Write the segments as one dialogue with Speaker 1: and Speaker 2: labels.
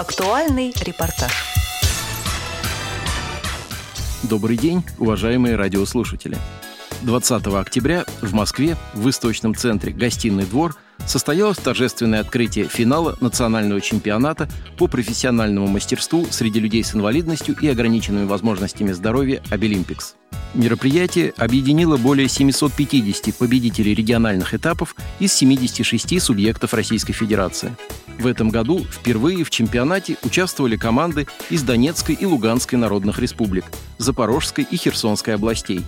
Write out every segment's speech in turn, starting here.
Speaker 1: Актуальный репортаж.
Speaker 2: Добрый день, уважаемые радиослушатели. 20 октября в Москве в Восточном центре «Гостиный двор» состоялось торжественное открытие финала национального чемпионата по профессиональному мастерству среди людей с инвалидностью и ограниченными возможностями здоровья «Обилимпикс». Мероприятие объединило более 750 победителей региональных этапов из 76 субъектов Российской Федерации. В этом году впервые в чемпионате участвовали команды из Донецкой и Луганской народных республик, Запорожской и Херсонской областей.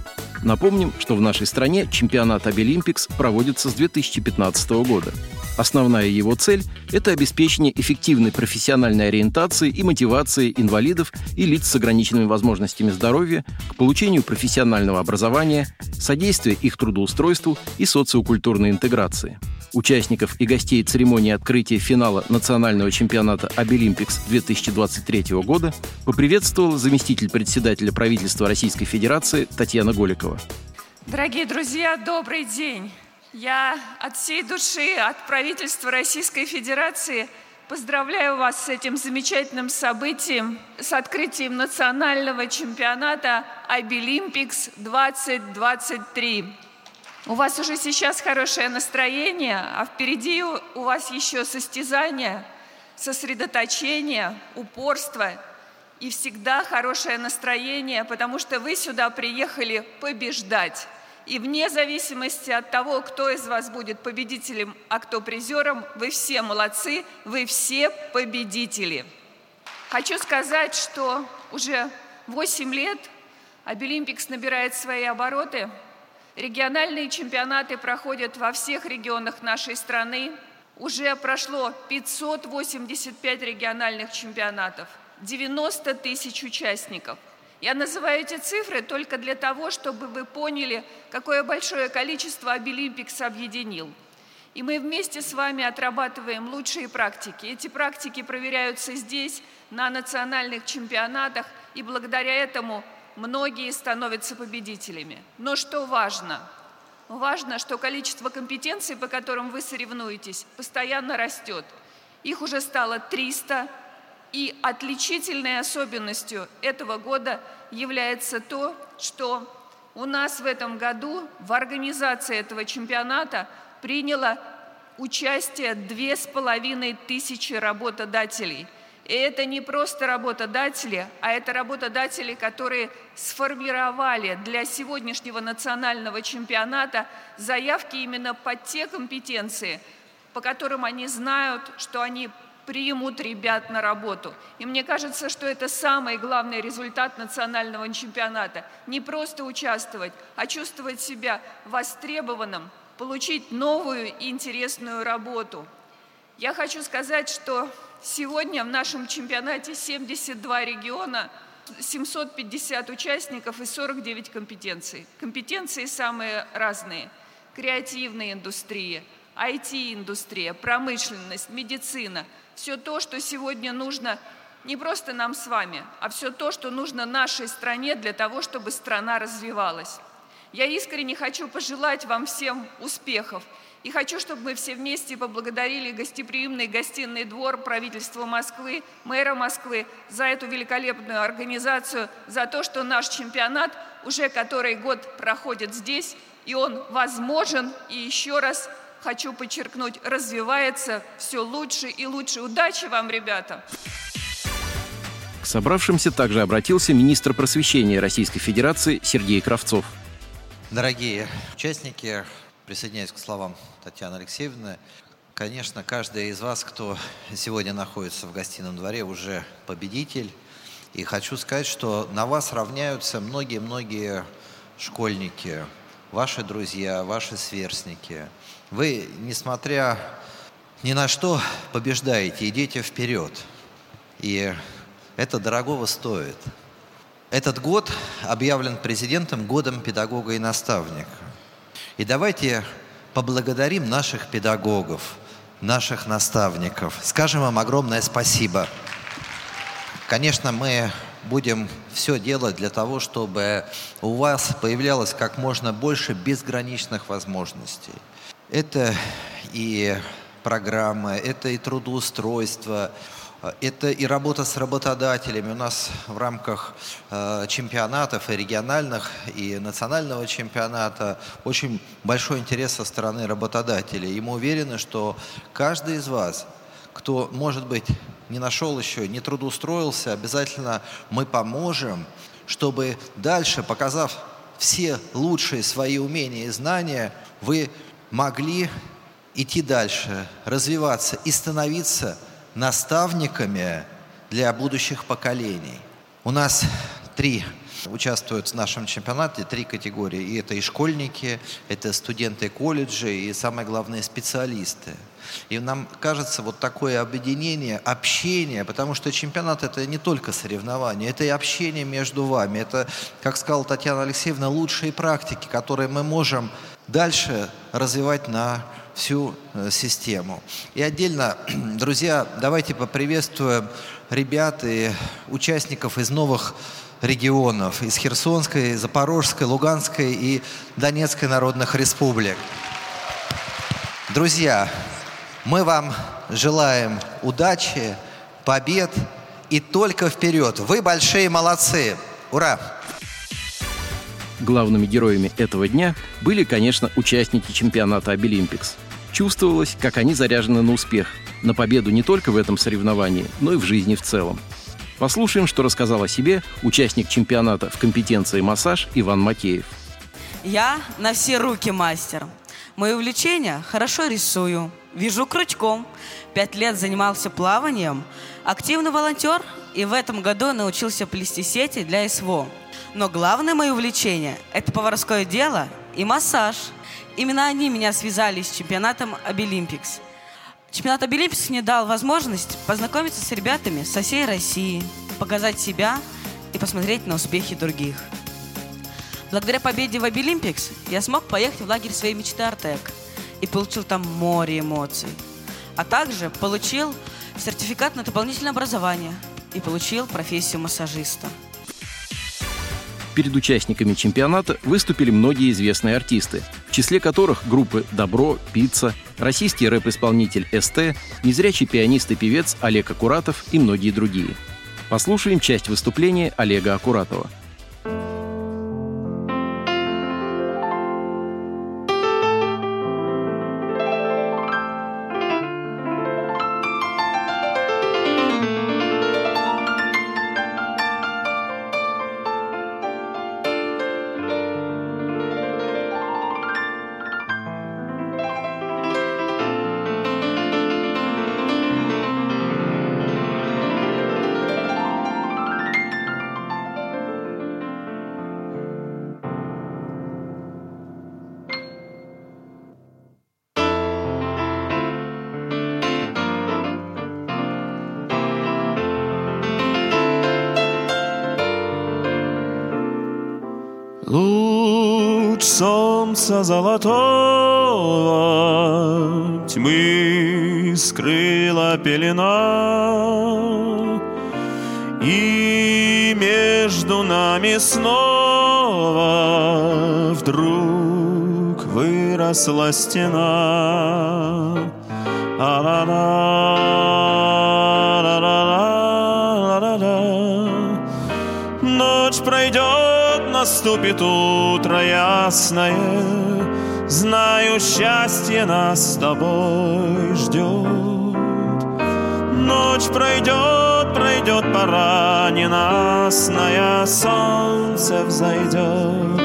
Speaker 2: Напомним, что в нашей стране чемпионат Обилимпикс проводится с 2015 года. Основная его цель – это обеспечение эффективной профессиональной ориентации и мотивации инвалидов и лиц с ограниченными возможностями здоровья к получению профессионального образования, содействие их трудоустройству и социокультурной интеграции. Участников и гостей церемонии открытия финала национального чемпионата Абилимпикс 2023 года поприветствовал заместитель председателя правительства Российской Федерации Татьяна Голикова.
Speaker 3: Дорогие друзья, добрый день! Я от всей души, от правительства Российской Федерации поздравляю вас с этим замечательным событием, с открытием национального чемпионата Абилимпикс 2023. У вас уже сейчас хорошее настроение, а впереди у вас еще состязание, сосредоточение, упорство и всегда хорошее настроение, потому что вы сюда приехали побеждать. И вне зависимости от того, кто из вас будет победителем, а кто призером, вы все молодцы, вы все победители. Хочу сказать, что уже 8 лет Абилимпикс набирает свои обороты. Региональные чемпионаты проходят во всех регионах нашей страны. Уже прошло 585 региональных чемпионатов, 90 тысяч участников – я называю эти цифры только для того, чтобы вы поняли, какое большое количество Абилимпикс объединил. И мы вместе с вами отрабатываем лучшие практики. Эти практики проверяются здесь, на национальных чемпионатах, и благодаря этому многие становятся победителями. Но что важно? Важно, что количество компетенций, по которым вы соревнуетесь, постоянно растет. Их уже стало 300, и отличительной особенностью этого года является то, что у нас в этом году в организации этого чемпионата приняло участие две с половиной тысячи работодателей. И это не просто работодатели, а это работодатели, которые сформировали для сегодняшнего национального чемпионата заявки именно под те компетенции, по которым они знают, что они примут ребят на работу. И мне кажется, что это самый главный результат национального чемпионата. Не просто участвовать, а чувствовать себя востребованным, получить новую и интересную работу. Я хочу сказать, что сегодня в нашем чемпионате 72 региона, 750 участников и 49 компетенций. Компетенции самые разные. Креативная индустрия, IT-индустрия, промышленность, медицина – все то, что сегодня нужно не просто нам с вами, а все то, что нужно нашей стране для того, чтобы страна развивалась. Я искренне хочу пожелать вам всем успехов и хочу, чтобы мы все вместе поблагодарили гостеприимный гостиный двор правительства Москвы, мэра Москвы за эту великолепную организацию, за то, что наш чемпионат уже который год проходит здесь, и он возможен, и еще раз хочу подчеркнуть, развивается все лучше и лучше. Удачи вам, ребята!
Speaker 2: К собравшимся также обратился министр просвещения Российской Федерации Сергей Кравцов.
Speaker 4: Дорогие участники, присоединяюсь к словам Татьяны Алексеевны. Конечно, каждый из вас, кто сегодня находится в гостином дворе, уже победитель. И хочу сказать, что на вас равняются многие-многие школьники, ваши друзья, ваши сверстники – вы, несмотря ни на что, побеждаете, идите вперед. И это дорогого стоит. Этот год объявлен президентом годом педагога и наставника. И давайте поблагодарим наших педагогов, наших наставников. Скажем им огромное спасибо. Конечно, мы будем все делать для того, чтобы у вас появлялось как можно больше безграничных возможностей. Это и программы, это и трудоустройство, это и работа с работодателями. У нас в рамках э, чемпионатов и региональных, и национального чемпионата очень большой интерес со стороны работодателей. И мы уверены, что каждый из вас, кто, может быть, не нашел еще, не трудоустроился, обязательно мы поможем, чтобы дальше, показав все лучшие свои умения и знания, вы могли идти дальше, развиваться и становиться наставниками для будущих поколений. У нас три участвуют в нашем чемпионате три категории. И это и школьники, это студенты колледжа, и самое главное специалисты. И нам кажется вот такое объединение, общение, потому что чемпионат это не только соревнования, это и общение между вами. Это, как сказала Татьяна Алексеевна, лучшие практики, которые мы можем дальше развивать на всю э, систему. И отдельно, друзья, давайте поприветствуем ребят и участников из новых регионов, из Херсонской, Запорожской, Луганской и Донецкой народных республик. Друзья, мы вам желаем удачи, побед и только вперед. Вы большие молодцы. Ура!
Speaker 2: Главными героями этого дня были, конечно, участники чемпионата Обилимпикс. Чувствовалось, как они заряжены на успех, на победу не только в этом соревновании, но и в жизни в целом. Послушаем, что рассказал о себе участник чемпионата в компетенции массаж Иван Макеев.
Speaker 1: Я на все руки мастер. Мое увлечение – хорошо рисую, вяжу крючком. Пять лет занимался плаванием, активный волонтер и в этом году научился плести сети для СВО – но главное мое увлечение – это поварское дело и массаж. Именно они меня связали с чемпионатом Абилимпикс. Чемпионат Абилимпикс мне дал возможность познакомиться с ребятами со всей России, показать себя и посмотреть на успехи других. Благодаря победе в Абилимпикс я смог поехать в лагерь своей мечты Артек и получил там море эмоций. А также получил сертификат на дополнительное образование и получил профессию массажиста –
Speaker 2: Перед участниками чемпионата выступили многие известные артисты, в числе которых группы «Добро», «Пицца», российский рэп-исполнитель СТ, незрячий пианист и певец Олег Акуратов и многие другие. Послушаем часть выступления Олега Акуратова –
Speaker 5: солнца золотого Тьмы скрыла пелена. И между нами снова Вдруг выросла стена Ночь пройдет наступит утро ясное, Знаю, счастье нас с тобой ждет. Ночь пройдет, пройдет пора ненастная, Солнце взойдет.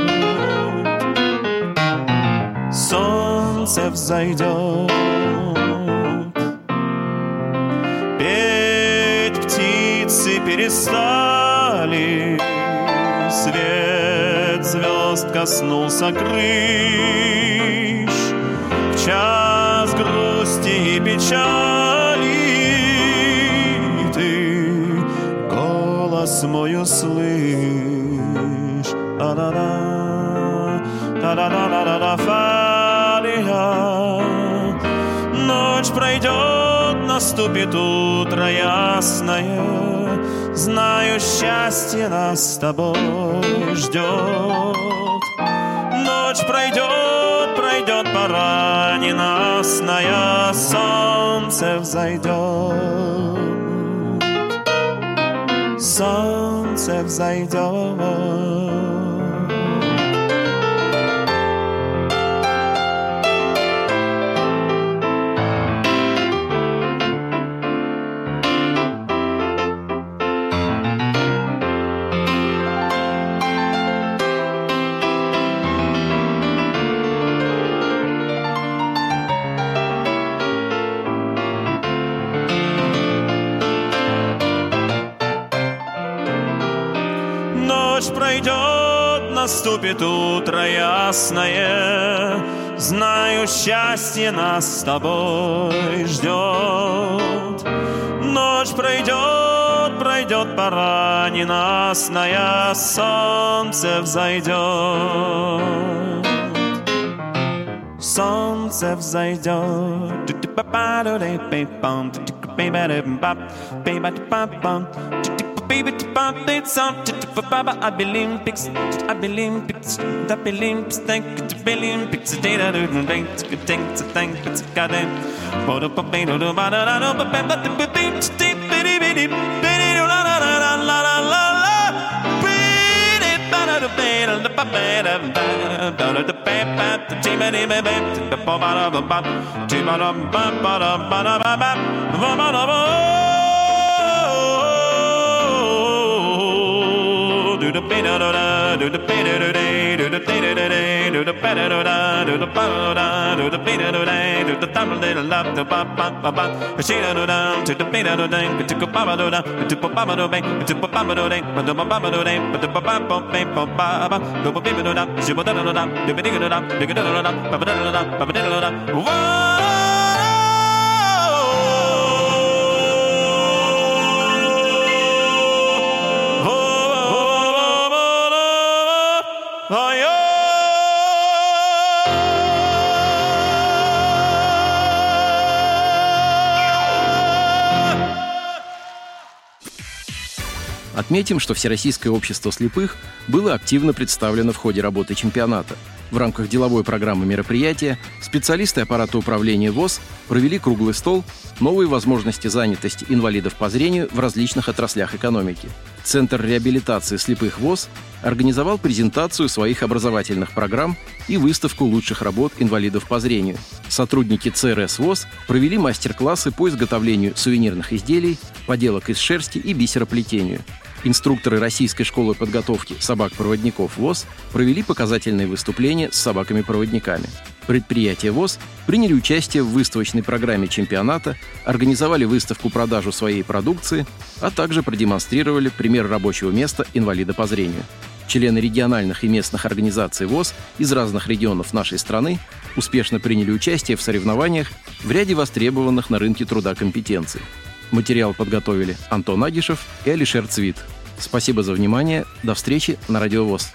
Speaker 5: Солнце взойдет. Петь птицы перестали, свет звезд коснулся крыш. В час грусти и печали Ты голос мой услышь. А-да-да, та-да-да-да-да, фалия. Ночь пройдет, наступит утро ясное Знаю, счастье нас с тобой ждет. Ночь пройдет, пройдет пора ненастная, солнце взойдет. Солнце взойдет. Наступит утро ясное, Знаю, счастье нас с тобой ждет. Ночь пройдет, пройдет пора ненастная, Солнце взойдет. Солнце взойдет. baby to pump it some to to papa I believe pics I believe pics I believe thank to believe pics day that do thank to thank to thank to God and what up baby do do ba da da do ba ba da ba bim steep bitty bitty bitty la la la la la la la la pretty ba da do ba da da ba da da da da ba ba da ti ba di ba ba da ba ba da ba ba ti ba da ba ba da ba da ba ba ba ba da ba do the ba da da da do the ba da da da do the da da da da do the ba da da da do the ba da da do the ba da da da do the thumb da, do the ba ba do ba she da da da do the ba da da da do the ba ba da da do the ba ba da da do the ba ba da da ba da ba ba da da ba da ba ba ba ba ba ba do ba ba da da she ba da da da do ba da da da do da da da ba ba da da da ba ba da da da do
Speaker 2: Отметим, что Всероссийское общество слепых было активно представлено в ходе работы чемпионата. В рамках деловой программы мероприятия специалисты аппарата управления ВОЗ провели круглый стол «Новые возможности занятости инвалидов по зрению в различных отраслях экономики». Центр реабилитации слепых ВОЗ организовал презентацию своих образовательных программ и выставку лучших работ инвалидов по зрению. Сотрудники ЦРС ВОЗ провели мастер-классы по изготовлению сувенирных изделий, поделок из шерсти и бисероплетению. Инструкторы Российской школы подготовки собак-проводников ВОЗ провели показательные выступления с собаками-проводниками. Предприятия ВОЗ приняли участие в выставочной программе чемпионата, организовали выставку-продажу своей продукции, а также продемонстрировали пример рабочего места инвалида по зрению. Члены региональных и местных организаций ВОЗ из разных регионов нашей страны успешно приняли участие в соревнованиях в ряде востребованных на рынке труда компетенций – Материал подготовили Антон Агишев и Алишер Цвит. Спасибо за внимание. До встречи на Радиовоз.